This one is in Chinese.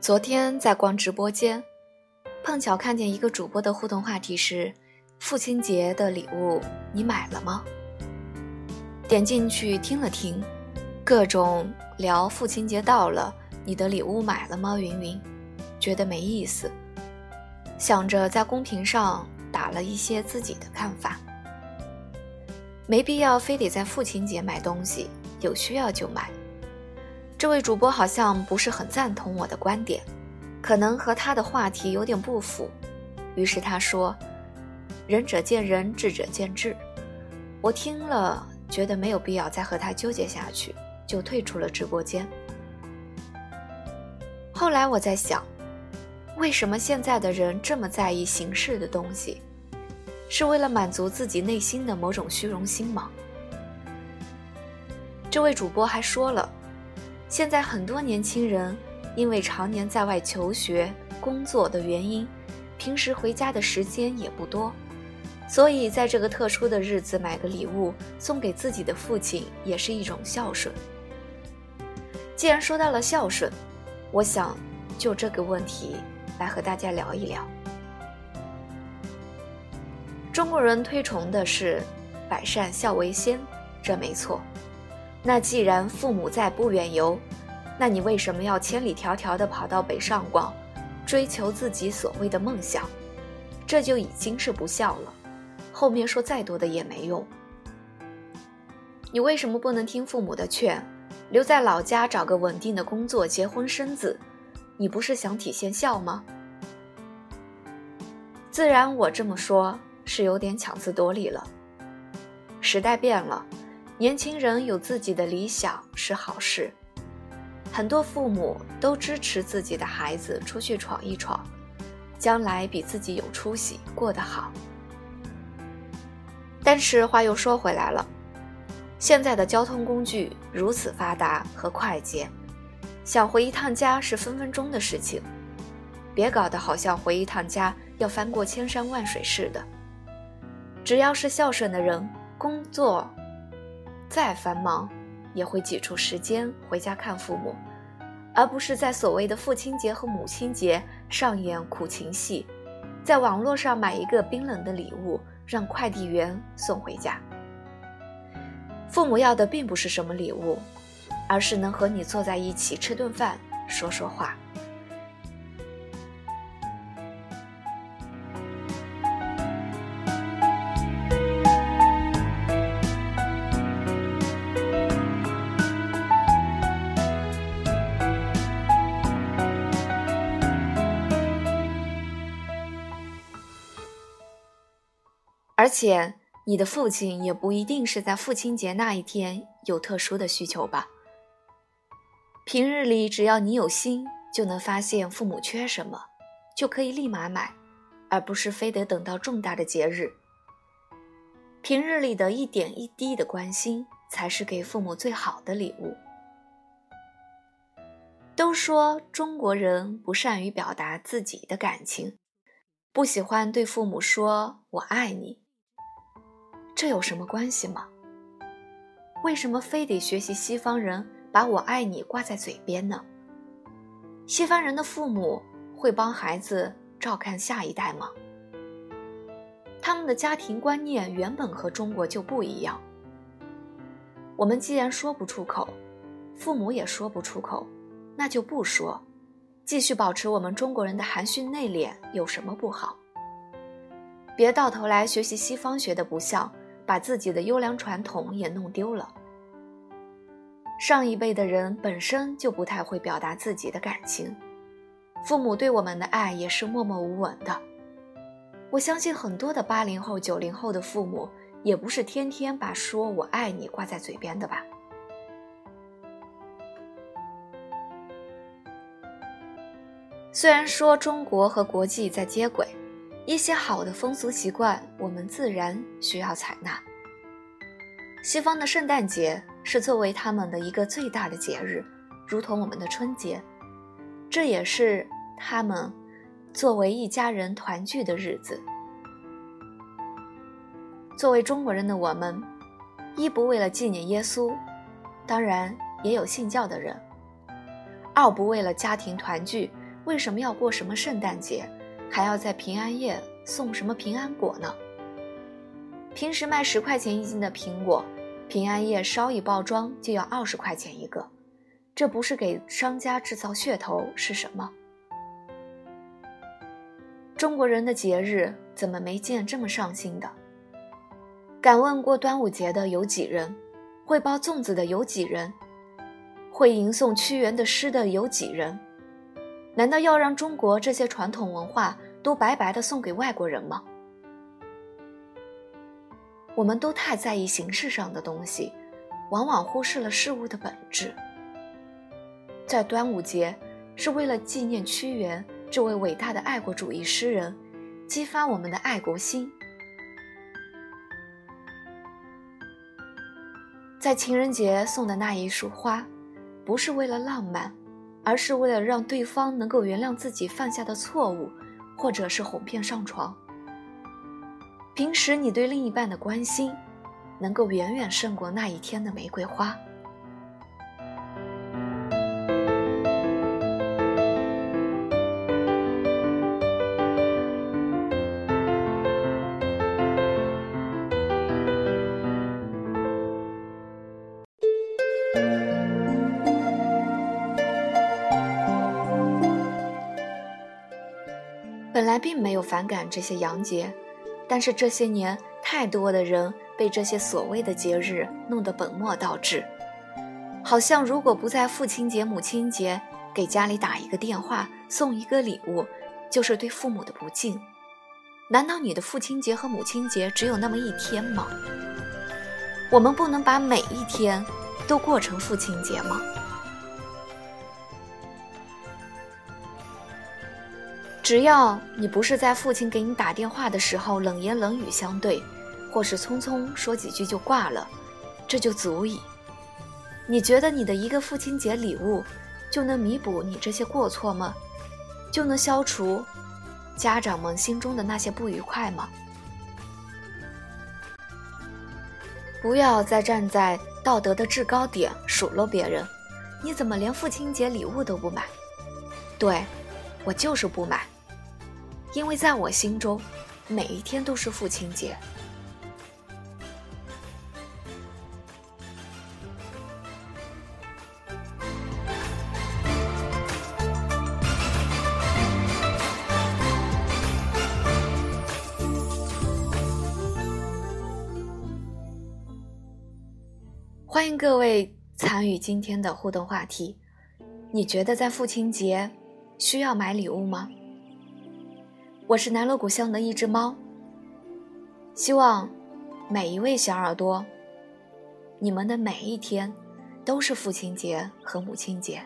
昨天在逛直播间，碰巧看见一个主播的互动话题是：“父亲节的礼物你买了吗？”点进去听了听，各种聊父亲节到了，你的礼物买了吗？云云，觉得没意思，想着在公屏上打了一些自己的看法，没必要非得在父亲节买东西，有需要就买。这位主播好像不是很赞同我的观点，可能和他的话题有点不符，于是他说：“仁者见仁，智者见智。”我听了觉得没有必要再和他纠结下去，就退出了直播间。后来我在想，为什么现在的人这么在意形式的东西？是为了满足自己内心的某种虚荣心吗？这位主播还说了。现在很多年轻人因为常年在外求学、工作的原因，平时回家的时间也不多，所以在这个特殊的日子买个礼物送给自己的父亲也是一种孝顺。既然说到了孝顺，我想就这个问题来和大家聊一聊。中国人推崇的是“百善孝为先”，这没错。那既然父母在不远游，那你为什么要千里迢迢地跑到北上广，追求自己所谓的梦想？这就已经是不孝了。后面说再多的也没用。你为什么不能听父母的劝，留在老家找个稳定的工作，结婚生子？你不是想体现孝吗？自然，我这么说是有点强词夺理了。时代变了。年轻人有自己的理想是好事，很多父母都支持自己的孩子出去闯一闯，将来比自己有出息，过得好。但是话又说回来了，现在的交通工具如此发达和快捷，想回一趟家是分分钟的事情，别搞得好像回一趟家要翻过千山万水似的。只要是孝顺的人，工作。再繁忙，也会挤出时间回家看父母，而不是在所谓的父亲节和母亲节上演苦情戏，在网络上买一个冰冷的礼物让快递员送回家。父母要的并不是什么礼物，而是能和你坐在一起吃顿饭，说说话。而且，你的父亲也不一定是在父亲节那一天有特殊的需求吧？平日里，只要你有心，就能发现父母缺什么，就可以立马买，而不是非得等到重大的节日。平日里的一点一滴的关心，才是给父母最好的礼物。都说中国人不善于表达自己的感情，不喜欢对父母说“我爱你”。这有什么关系吗？为什么非得学习西方人把我爱你挂在嘴边呢？西方人的父母会帮孩子照看下一代吗？他们的家庭观念原本和中国就不一样。我们既然说不出口，父母也说不出口，那就不说，继续保持我们中国人的含蓄内敛有什么不好？别到头来学习西方学的不像。把自己的优良传统也弄丢了。上一辈的人本身就不太会表达自己的感情，父母对我们的爱也是默默无闻的。我相信很多的八零后、九零后的父母也不是天天把说我爱你挂在嘴边的吧。虽然说中国和国际在接轨。一些好的风俗习惯，我们自然需要采纳。西方的圣诞节是作为他们的一个最大的节日，如同我们的春节，这也是他们作为一家人团聚的日子。作为中国人的我们，一不为了纪念耶稣，当然也有信教的人；二不为了家庭团聚，为什么要过什么圣诞节，还要在平安夜送什么平安果呢？平时卖十块钱一斤的苹果，平安夜稍一包装就要二十块钱一个，这不是给商家制造噱头是什么？中国人的节日怎么没见这么上心的？敢问过端午节的有几人？会包粽子的有几人？会吟诵屈原的诗的有几人？难道要让中国这些传统文化都白白的送给外国人吗？我们都太在意形式上的东西，往往忽视了事物的本质。在端午节，是为了纪念屈原。这位伟大的爱国主义诗人，激发我们的爱国心。在情人节送的那一束花，不是为了浪漫，而是为了让对方能够原谅自己犯下的错误，或者是哄骗上床。平时你对另一半的关心，能够远远胜过那一天的玫瑰花。本来并没有反感这些洋节，但是这些年太多的人被这些所谓的节日弄得本末倒置，好像如果不在父亲节、母亲节给家里打一个电话、送一个礼物，就是对父母的不敬。难道你的父亲节和母亲节只有那么一天吗？我们不能把每一天都过成父亲节吗？只要你不是在父亲给你打电话的时候冷言冷语相对，或是匆匆说几句就挂了，这就足以。你觉得你的一个父亲节礼物就能弥补你这些过错吗？就能消除家长们心中的那些不愉快吗？不要再站在道德的制高点数落别人，你怎么连父亲节礼物都不买？对，我就是不买。因为在我心中，每一天都是父亲节。欢迎各位参与今天的互动话题，你觉得在父亲节需要买礼物吗？我是南锣鼓巷的一只猫。希望每一位小耳朵，你们的每一天都是父亲节和母亲节。